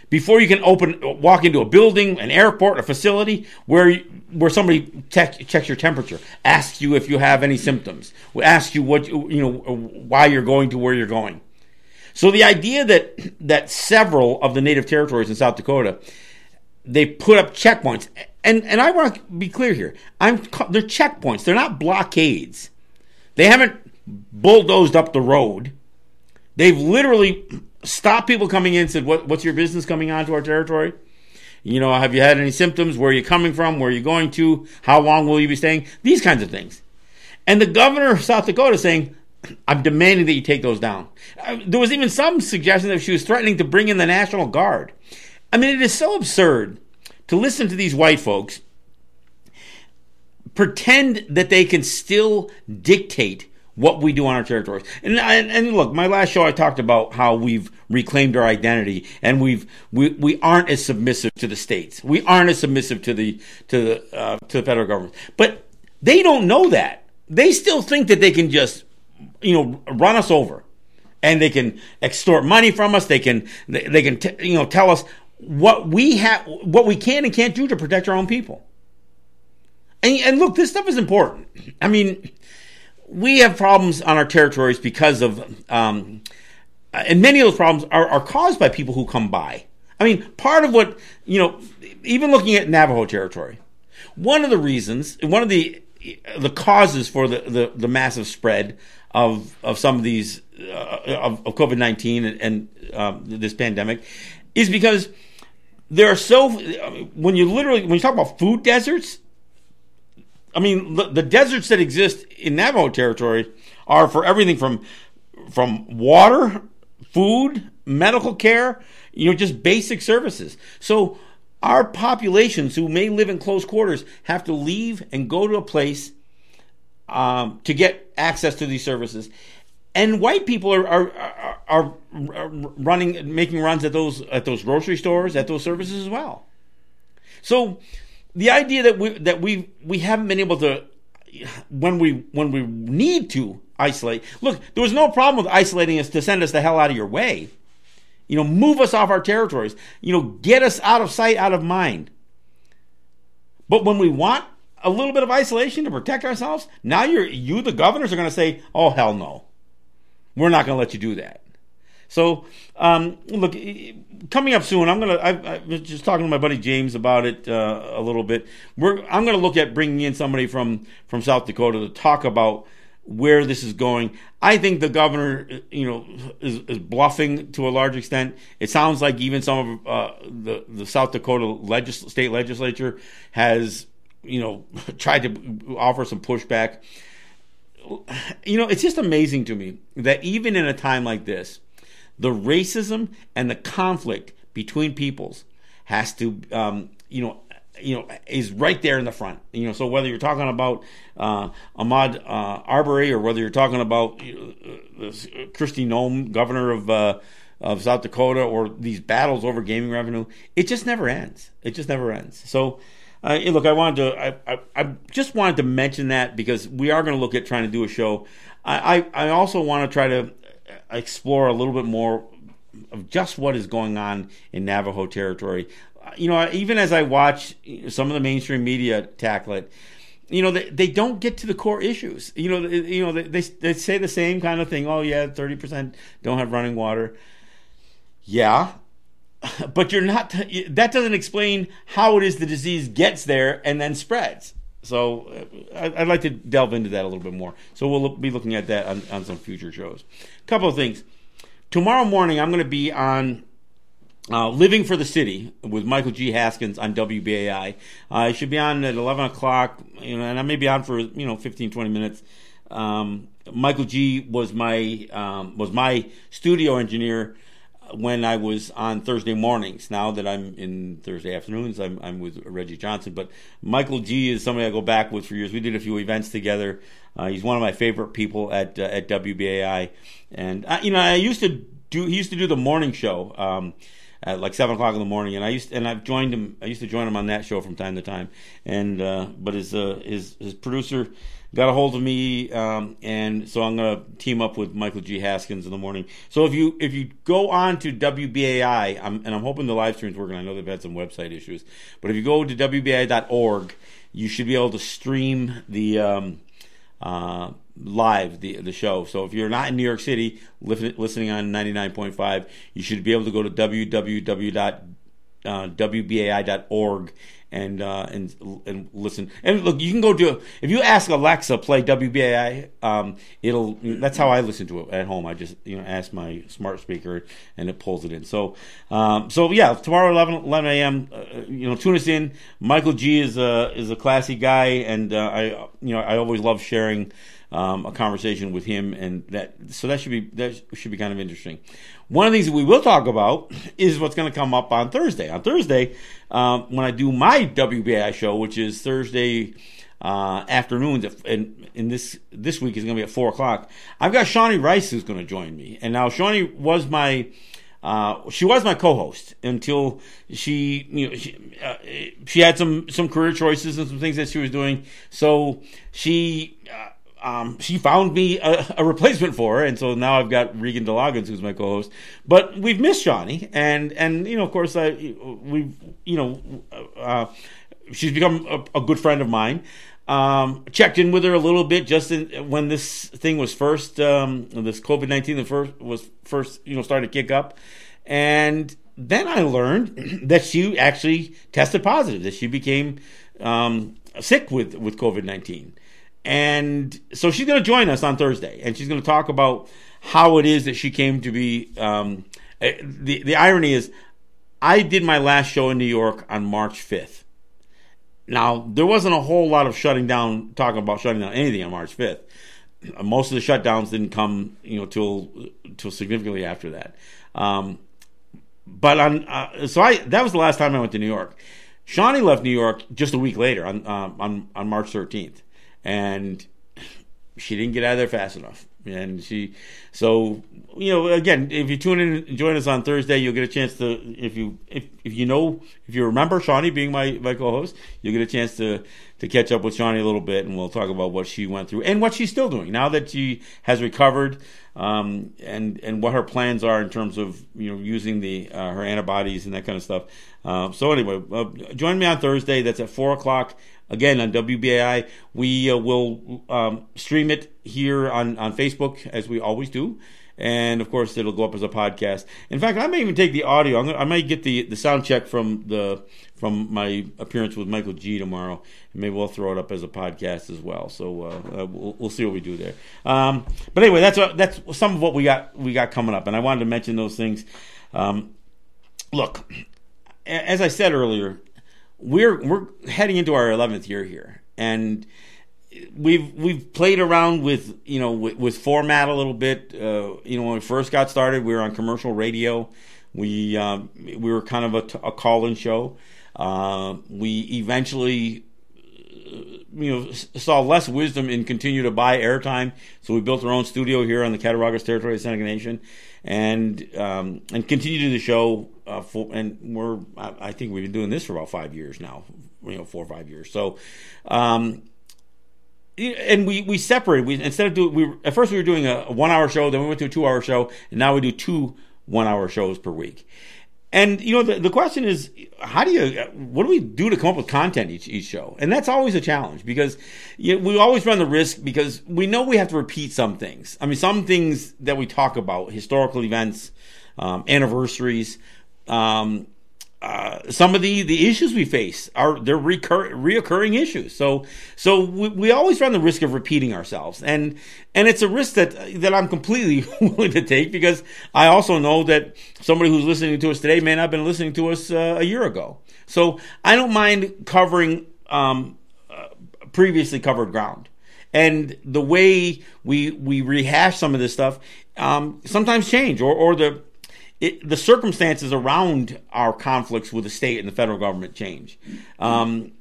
before you can open, walk into a building, an airport, a facility where where somebody checks your temperature, asks you if you have any symptoms, asks you what you know why you're going to where you're going. So the idea that that several of the native territories in South Dakota they put up checkpoints. And and I want to be clear here. I'm they're checkpoints. They're not blockades. They haven't bulldozed up the road. They've literally stopped people coming in and said, what, what's your business coming onto our territory? You know, have you had any symptoms? Where are you coming from? Where are you going to? How long will you be staying? These kinds of things. And the governor of South Dakota saying, I'm demanding that you take those down. Uh, there was even some suggestion that she was threatening to bring in the National Guard. I mean, it is so absurd to listen to these white folks pretend that they can still dictate what we do on our territories. And, and, and look, my last show I talked about how we've reclaimed our identity and we've we, we aren't as submissive to the states. We aren't as submissive to the to the uh, to the federal government. But they don't know that. They still think that they can just you know run us over and they can extort money from us. They can they, they can t- you know tell us what we have, what we can and can't do to protect our own people. And, and look, this stuff is important. I mean, we have problems on our territories because of, um, and many of those problems are, are caused by people who come by. I mean, part of what, you know, even looking at Navajo territory, one of the reasons, one of the the causes for the, the, the massive spread of of some of these uh, of, of COVID nineteen and, and um, this pandemic is because there are so when you literally when you talk about food deserts i mean the, the, deserts that exist in navajo territory are for everything from from water food medical care you know just basic services. So our populations who may live in close quarters have to leave and go to a place um, to get access to these services and white people are, are, are are running making runs at those at those grocery stores at those services as well. So the idea that we that we we haven't been able to when we when we need to isolate. Look, there was no problem with isolating us to send us the hell out of your way. You know, move us off our territories. You know, get us out of sight, out of mind. But when we want a little bit of isolation to protect ourselves, now you're you the governors are going to say, "Oh hell no." We're not going to let you do that. So, um, look, coming up soon, I'm gonna. I, I, was just talking to my buddy James about it uh, a little bit. We're I'm gonna look at bringing in somebody from from South Dakota to talk about where this is going. I think the governor, you know, is, is bluffing to a large extent. It sounds like even some of uh, the the South Dakota state legislature has, you know, <laughs> tried to offer some pushback. You know, it's just amazing to me that even in a time like this, the racism and the conflict between peoples has to, um, you know, you know, is right there in the front. You know, so whether you're talking about uh, Ahmaud uh, Arbery or whether you're talking about uh, Kristi Noem, governor of uh, of South Dakota, or these battles over gaming revenue, it just never ends. It just never ends. So. Uh, look, I wanted to. I, I, I, just wanted to mention that because we are going to look at trying to do a show. I, I, I also want to try to explore a little bit more of just what is going on in Navajo territory you know, even as I watch some of the mainstream media tackle it, you know, they, they don't get to the core issues. You know, they, you know, they, they, they say the same kind of thing. Oh yeah, thirty percent don't have running water. Yeah, <laughs> but you're not. That doesn't explain how it is the disease gets there and then spreads. So I'd like to delve into that a little bit more. So we'll be looking at that on, on some future shows. A couple of things. Tomorrow morning, I'm going to be on uh, Living for the City with Michael G. Haskins on WBAI. Uh, I should be on at 11 o'clock, you know, and I may be on for, you know, 15, 20 minutes. Um, Michael G. was my um, was my studio engineer when I was on Thursday mornings. Now that I'm in Thursday afternoons, I'm, I'm with Reggie Johnson. But Michael G. is somebody I go back with for years. We did a few events together. Uh, he's one of my favorite people at uh, at WBAI, and uh, you know I used to do. He used to do the morning show. Um, at like seven o'clock in the morning, and I used and I've joined him. I used to join him on that show from time to time, and uh, but his uh, his his producer got a hold of me, um, and so I'm gonna team up with Michael G. Haskins in the morning. So if you if you go on to WBAI, I'm, and I'm hoping the live stream's working. I know they've had some website issues, but if you go to WBAI.org, you should be able to stream the. Um, uh, live the the show. So if you're not in New York City listening on 99.5, you should be able to go to www.wbai.org and uh, and and listen. And look, you can go to if you ask Alexa play WBAI, um, it'll. That's how I listen to it at home. I just you know ask my smart speaker and it pulls it in. So um, so yeah, tomorrow 11, 11 a.m. Uh, you know, tune us in. Michael G is a is a classy guy, and uh, I you know I always love sharing um, a conversation with him, and that so that should be that should be kind of interesting. One of the things that we will talk about is what's going to come up on Thursday. On Thursday, um, when I do my WBI show, which is Thursday uh, afternoons, and in this this week is going to be at four o'clock. I've got Shawnee Rice who's going to join me, and now Shawnee was my. Uh, she was my co-host until she, you know, she, uh, she had some some career choices and some things that she was doing. So she uh, um, she found me a, a, replacement for her, and so now I've got Regan de Loggans, who's my co-host. But we've missed Shawnee, and and you know, of course, I we you know, uh, she's become a, a, good friend of mine. Um, checked in with her a little bit just in, when this thing was first, um, this COVID nineteen the first was first you know started to kick up, and then I learned <clears throat> that she actually tested positive, that she became um, sick with with COVID nineteen. And so she's going to join us on Thursday, and she's going to talk about how it is that she came to be. Um, eh, the the irony is, I did my last show in New York on March fifth. Now there wasn't a whole lot of shutting down, talking about shutting down anything on March fifth. <clears throat> Most of the shutdowns didn't come, you know, till till significantly after that. Um, but on uh, so I that was the last time I went to New York. Shawnee left New York just a week later on uh, on on March thirteenth and she didn't get out of there fast enough. And she, so you know, again, if you tune in and join us on Thursday, you'll get a chance to, if you if if you know, if you remember Shawnee being my my co-host, you'll get a chance to to catch up with Shawnee a little bit, and we'll talk about what she went through and what she's still doing now that she has recovered, um, and and what her plans are in terms of you know using the uh, her antibodies and that kind of stuff. Uh, so anyway, uh, join me on Thursday. That's at four o'clock again on WBAI. We uh, will um, stream it here on, on Facebook as we always do. and of course it'll go up as a podcast. In fact, I may even take the audio. Gonna, I might get the the sound check from the from my appearance with Michael G tomorrow, and maybe we'll throw it up as a podcast as well. So uh, uh, we'll, we'll, see what we do there. Um, but anyway, that's what, that's some of what we got we got coming up, and I wanted to mention those things. Um, look, as I said earlier, we're we're heading into our 11th year here, and we've we've played around with you know with, with format a little bit. Uh, you know, when we first got started, we were on commercial radio. We um, we were kind of a, t- a call-in show. Uh, we eventually you know saw less wisdom in continue to buy airtime, so we built our own studio here on the Cattaraugus territory of Seneca Nation, and um, and continue to the show. Uh, for, and we're I think we've been doing this for about five years now, you know, four or five years. So. Um, and we we separated. We instead of doing we at first we were doing a one hour show, then we went to a two hour show, and now we do two one hour shows per week. And you know, the, the question is, how do you, what do we do to come up with content each each show? And that's always a challenge because you know, we always run the risk because we know we have to repeat some things. I mean, some things that we talk about, historical events, um, anniversaries, um, uh, some of the, the issues we face are they're recur- reoccurring issues. So so we, we always run the risk of repeating ourselves, and and it's a risk that that I'm completely <laughs> willing to take because I also know that somebody who's listening to us today may not have been listening to us uh, a year ago. So I don't mind covering um, uh, previously covered ground, and the way we we rehash some of this stuff um, sometimes change, or or the it, the circumstances around our conflicts with the state and the federal government change. Um,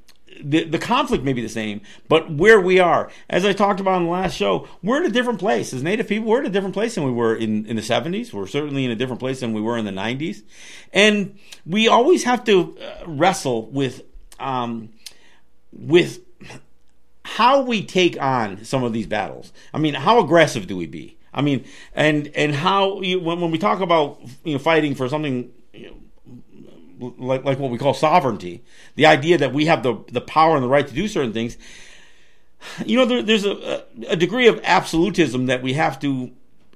the, the conflict may be the same, but where we are, as I talked about in the last show, we're in a different place. As Native people, we're in a different place than we were in, in the 70s. We're certainly in a different place than we were in the 90s. And we always have to uh, wrestle with, um, with how we take on some of these battles. I mean, how aggressive do we be? I mean, and and how you, when when we talk about you know fighting for something you know, like like what we call sovereignty, the idea that we have the the power and the right to do certain things. You know, there, there's a, a degree of absolutism that we have to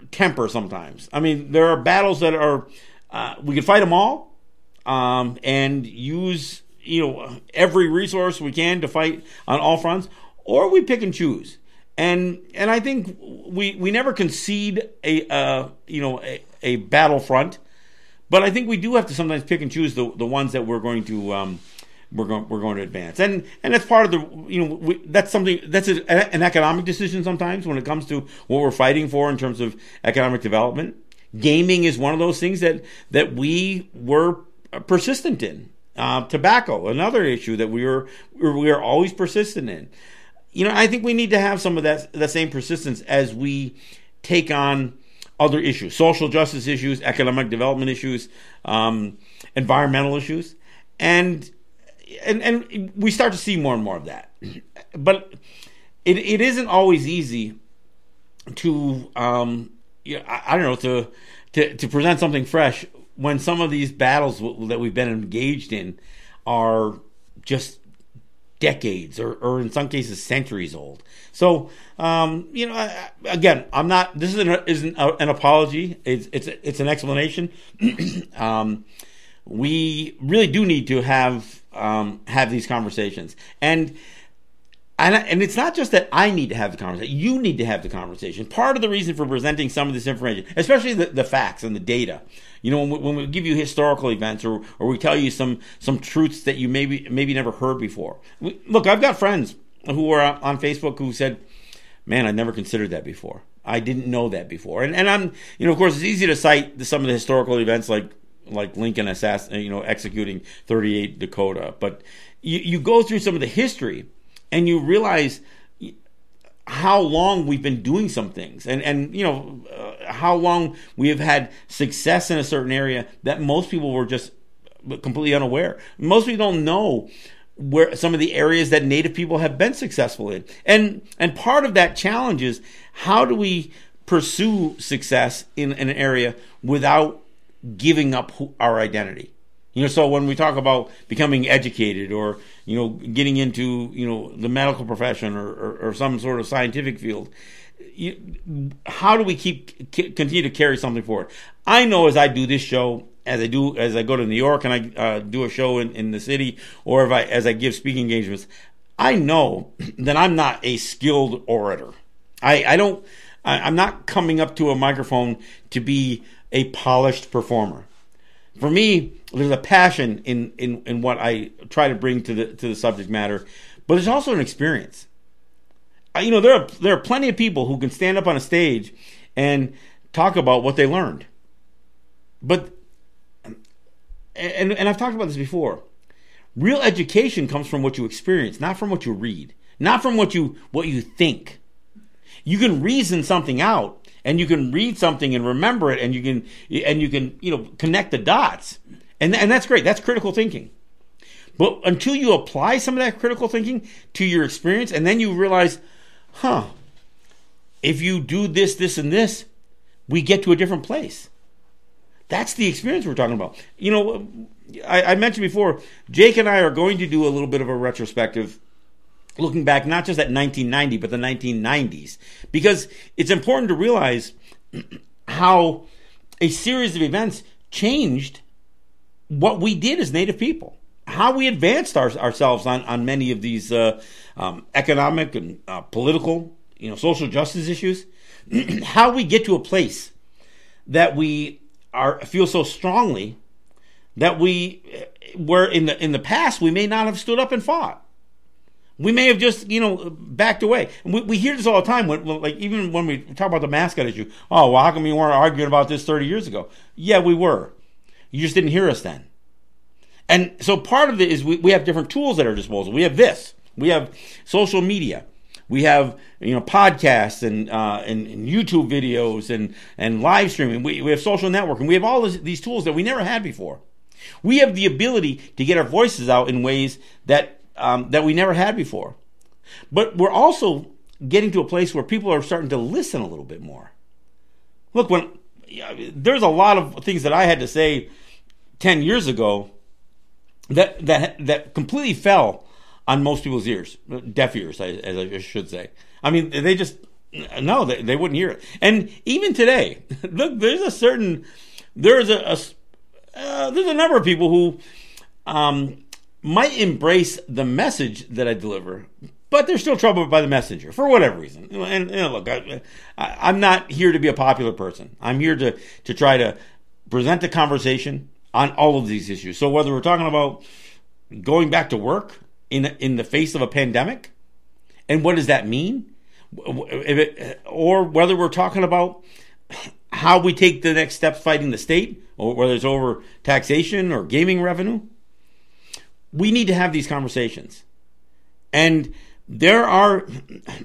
temper sometimes. I mean, there are battles that are uh, we can fight them all um, and use you know every resource we can to fight on all fronts, or we pick and choose and and I think we we never concede a uh, you know a, a battlefront, but I think we do have to sometimes pick and choose the the ones that we're going to. Um, we're going, we're going to advance, and and that's part of the you know we, that's something that's a, an economic decision sometimes when it comes to what we're fighting for in terms of economic development. Gaming is one of those things that that we were persistent in. Uh, tobacco, another issue that we were we are always persistent in you know, I think we need to have some of that the same persistence as we take on other issues, social justice issues, economic development issues, um, environmental issues, and and and we start to see more and more of that. But it it isn't always easy to um, you know, I, I don't know to, to to present something fresh when some of these battles that we've been engaged in are just decades or, or in some cases centuries old. So, um, you know, again, I'm not, this isn't, isn't an apology. It's, it's, it's an explanation. <clears throat> um, we really do need to have, um, have these conversations. And, and, and it's not just that I need to have the conversation. You need to have the conversation. Part of the reason for presenting some of this information, especially the, the facts and the data, you know, when we, when we, give you historical events or, or we tell you some, some truths that you maybe, maybe never heard before. We, look, I've got friends who are on Facebook who said, man, I never considered that before. I didn't know that before. And, and I'm, you know, of course, it's easy to cite some of the historical events like, like Lincoln assassin, you know, executing 38 Dakota. But you, you go through some of the history and you realize how long we've been doing some things. And and you know uh, how long we have had success in a certain area that most people were just completely unaware. Most people don't know where some of the areas that native people have been successful in. And and part of that challenge is how do we pursue success in, in an area without giving up our identity? You know, so when we talk about becoming educated or, you know, getting into, you know, the medical profession or, or, or some sort of scientific field, you, how do we keep continue to carry something forward. I know as I do this show, as I do as I go to New York and I uh, do a show in, in the city, or if I as I give speaking engagements, I know <clears throat> that I'm not a skilled orator. I, I don't. I, I'm not coming up to a microphone to be a polished performer. For me, there's a passion in, in, in what I try to bring to the to the subject matter, but there's also an experience. Uh, you know, there are there are plenty of people who can stand up on a stage and talk about what they learned. But and and I've talked about this before. Real education comes from what you experience, not from what you read, not from what you what you think. You can reason something out and you can read something and remember it and you can and you can, you know, connect the dots. And and that's great. That's critical thinking. But until you apply some of that critical thinking to your experience and then you realize, huh, if you do this, this, and this, we get to a different place. That's the experience we're talking about. You know, I, I, mentioned before, Jake and I are going to do a little bit of a retrospective, looking back not just at 1990, but the 1990s, because it's important to realize <clears throat> how a series of events changed what we did as Native people, how we advanced our, ourselves on, on many of these uh, um, economic and uh, political, you know, social justice issues, <clears throat> how we get to a place that we are feel so strongly that we were in the in the past we may not have stood up and fought. We may have just you know backed away. We, we hear this all the time. When, like even when we talk about the mascot issue. Oh, well, how come you weren't arguing about this thirty years ago? Yeah, we were. You just didn't hear us then. And so part of it is we, we have different tools at our disposal. We have this. We have social media. We have you know podcasts and uh, and, and, YouTube videos and and live streaming. We, we have social networking. We have all this, these tools that we never had before. We have the ability to get our voices out in ways that um, that we never had before. But we're also getting to a place where people are starting to listen a little bit more. Look, when there's a lot of things that I had to say ten years ago that that that completely fell on most people's ears, deaf ears, as I should say. I mean, they just no, they, they wouldn't hear it. And even today, <laughs> look, there's a certain there's a, a uh, there's a number of people who um, might embrace the message that I deliver, but they're still troubled by the messenger for whatever reason. And, look, I, am not here to be a popular person. I'm here to to try to present a conversation on all of these issues. So whether we're talking about going back to work in in the face of a pandemic, and what does that mean? It, or whether we're talking about how we take the next steps fighting the state, or whether it's over taxation or gaming revenue, we need to have these conversations. And there are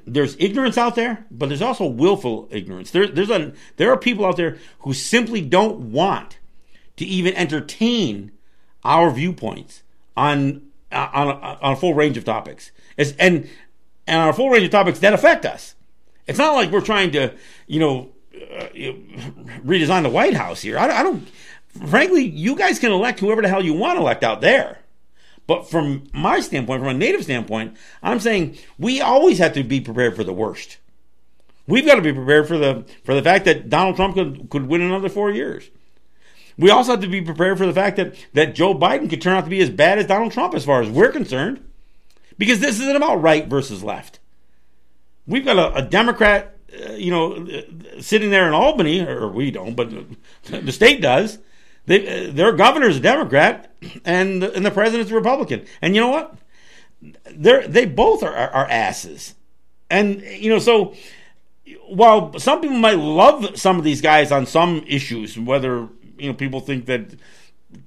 there's ignorance out there, but there's also willful ignorance. There, there's a there are people out there who simply don't want to even entertain our viewpoints on on a, on a full range of topics. It's, and and on a full range of topics that affect us. It's not like we're trying to, you know, uh, redesign the White House here. I, I don't. Frankly, you guys can elect whoever the hell you want to elect out there. But from my standpoint, from a native standpoint, I'm saying we always have to be prepared for the worst. We've got to be prepared for the for the fact that Donald Trump could, could win another four years. We also have to be prepared for the fact that, that Joe Biden could turn out to be as bad as Donald Trump as far as we're concerned. Because this isn't about right versus left. We've got a, a Democrat, uh, you know, uh, sitting there in Albany, or we don't, but the state does. They, uh, their governor's a Democrat, and and the president's a Republican. And you know what? They're they both are, are, are asses. And you know, so while some people might love some of these guys on some issues, whether you know, people think that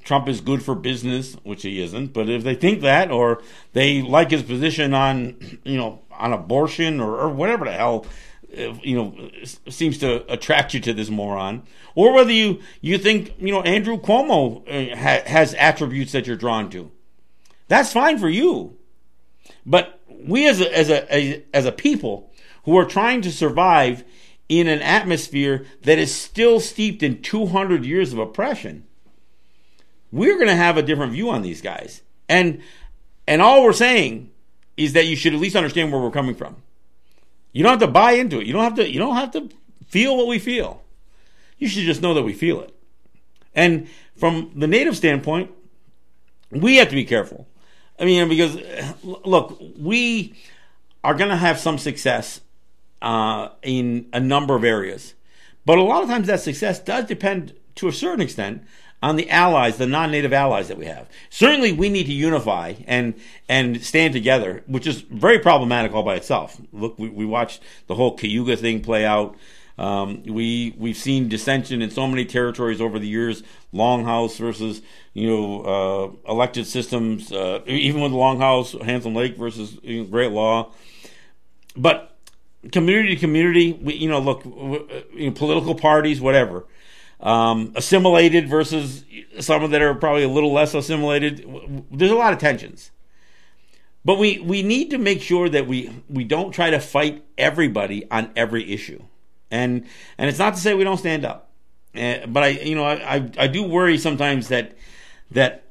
Trump is good for business, which he isn't. But if they think that, or they like his position on, you know, on abortion or, or whatever the hell, you know, seems to attract you to this moron, or whether you you think you know Andrew Cuomo uh, ha- has attributes that you're drawn to, that's fine for you. But we as a, as a as a people who are trying to survive in an atmosphere that is still steeped in 200 years of oppression, we're going to have a different view on these guys. And and all we're saying is that you should at least understand where we're coming from. You don't have to buy into it. You don't have to you don't have to feel what we feel. You should just know that we feel it. And from the native standpoint, we have to be careful. I mean, because look, we are going to have some success uh, in a number of areas, but a lot of times that success does depend to a certain extent on the allies, the non-native allies that we have. Certainly, we need to unify and and stand together, which is very problematic all by itself. Look, we, we watched the whole Cayuga thing play out. Um, we we've seen dissension in so many territories over the years. Longhouse versus you know uh, elected systems, uh, even with Longhouse, Handsome Lake versus you know, Great Law. But community to community, we, you know, look, you know, political parties, whatever um, assimilated versus some that are probably a little less assimilated. There's a lot of tensions. But we, we need to make sure that we, we don't try to fight everybody on every issue. And and it's not to say we don't stand up. Uh, but I you know I, I, I do worry sometimes that that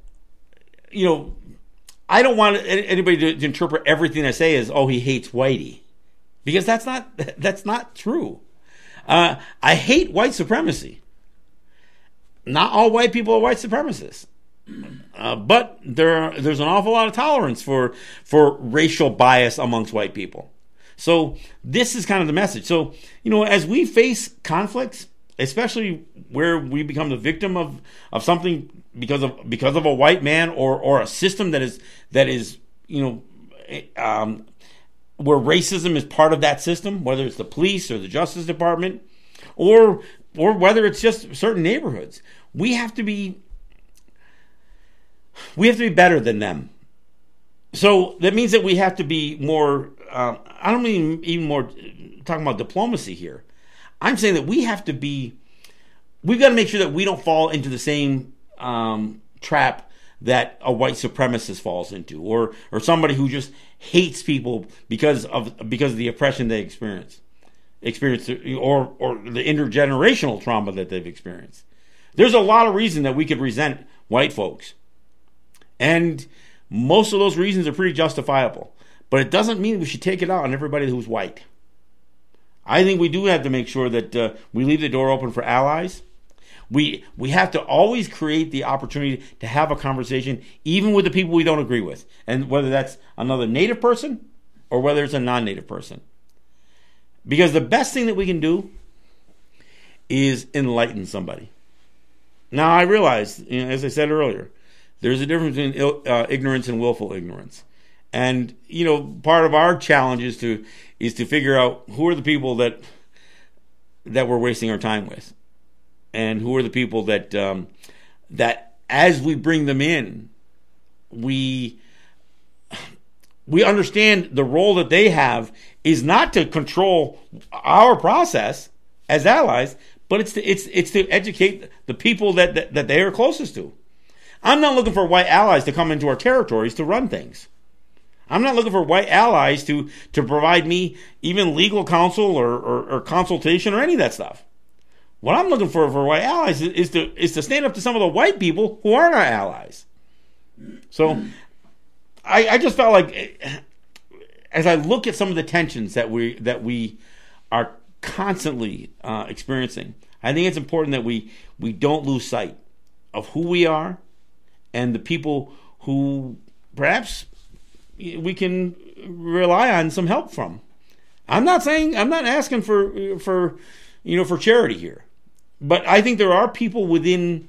you know I don't want anybody to, to interpret everything I say as oh he hates Whitey because that's not <laughs> that's not true. Uh, I hate white supremacy not all white people are white supremacists. Uh, but there there's an awful lot of tolerance for for racial bias amongst white people. So this is kind of the message. So you know, as we face conflicts, especially where we become the victim of of something because of because of a white man or or a system that is that is you know um, where racism is part of that system, whether it's the police or the justice department, or or whether it's just certain neighborhoods. We have to be we have to be better than them. So that means that we have to be more. Uh, I don't mean even more talking about diplomacy here. I'm saying that we have to be. We've got to make sure that we don't fall into the same um, trap that a white supremacist falls into, or or somebody who just hates people because of because of the oppression they experience experienced or or the intergenerational trauma that they've experienced. There's a lot of reason that we could resent white folks. And most of those reasons are pretty justifiable. But it doesn't mean we should take it out on everybody who's white. I think we do have to make sure that uh, we leave the door open for allies. We we have to always create the opportunity to have a conversation, even with the people we don't agree with, and whether that's another native person or whether it's a non-native person. Because the best thing that we can do is enlighten somebody. Now, I realize, you know, as I said earlier, there's a difference between uh, ignorance and willful ignorance. And you know, part of our challenge is to is to figure out who are the people that that we're wasting our time with, and who are the people that um, that as we bring them in, we we understand the role that they have is not to control our process as allies, but it's to, it's it's to educate the people that, that, that they are closest to. I'm not looking for white allies to come into our territories to run things. I'm not looking for white allies to to provide me even legal counsel or, or, or consultation or any of that stuff. What I'm looking for for white allies is, is to is to stand up to some of the white people who aren't our allies. So, I, I just felt like as I look at some of the tensions that we that we are constantly uh, experiencing, I think it's important that we we don't lose sight of who we are and the people who perhaps we can rely on some help from. I'm not saying I'm not asking for for you know for charity here, but I think there are people within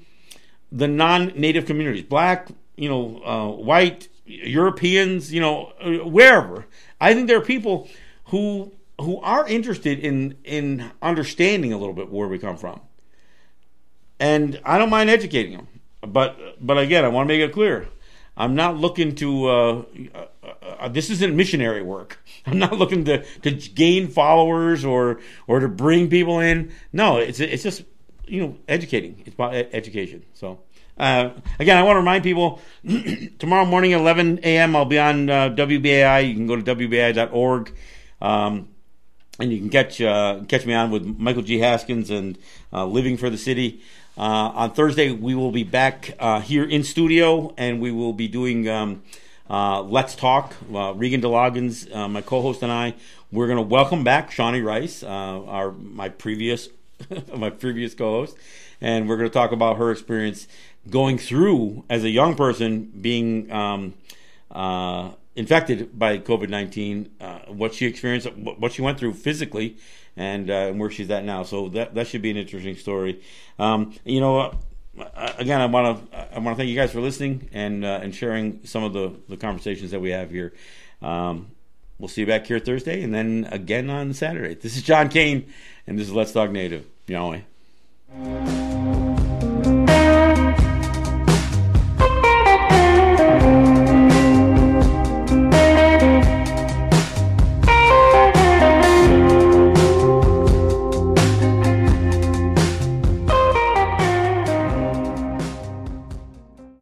the non-native communities, black, you know, uh, white, Europeans, you know, wherever. I think there are people who who are interested in in understanding a little bit where we come from. And I don't mind educating them, but but again, I want to make it clear. I'm not looking to. Uh, uh, uh, this isn't missionary work. <laughs> I'm not looking to, to gain followers or or to bring people in. No, it's it's just you know educating. It's about education. So uh, again, I want to remind people <clears throat> tomorrow morning, 11 a.m. I'll be on uh, WBAI. You can go to WBAI.org. Um, and you can catch uh, catch me on with Michael G. Haskins and uh, Living for the City. Uh, on Thursday, we will be back uh, here in studio, and we will be doing um, Let's Talk. Regan de Loggans, my co-host, and I, we're going to welcome back Shawnee Rice, our my previous <laughs> my previous co-host, and we're going to talk about her experience going through as a young person being um, uh, infected by COVID nineteen, uh, what she experienced, what she went through physically, and, uh, and where she's at now. So that that should be an interesting story. Um, you know, again, I want to I want to thank you guys for listening and uh, and sharing some of the the conversations that we have here. Um, we'll see you back here Thursday, and then again on Saturday. This is John Kane, and this is Let's Talk Native. Nyaweh.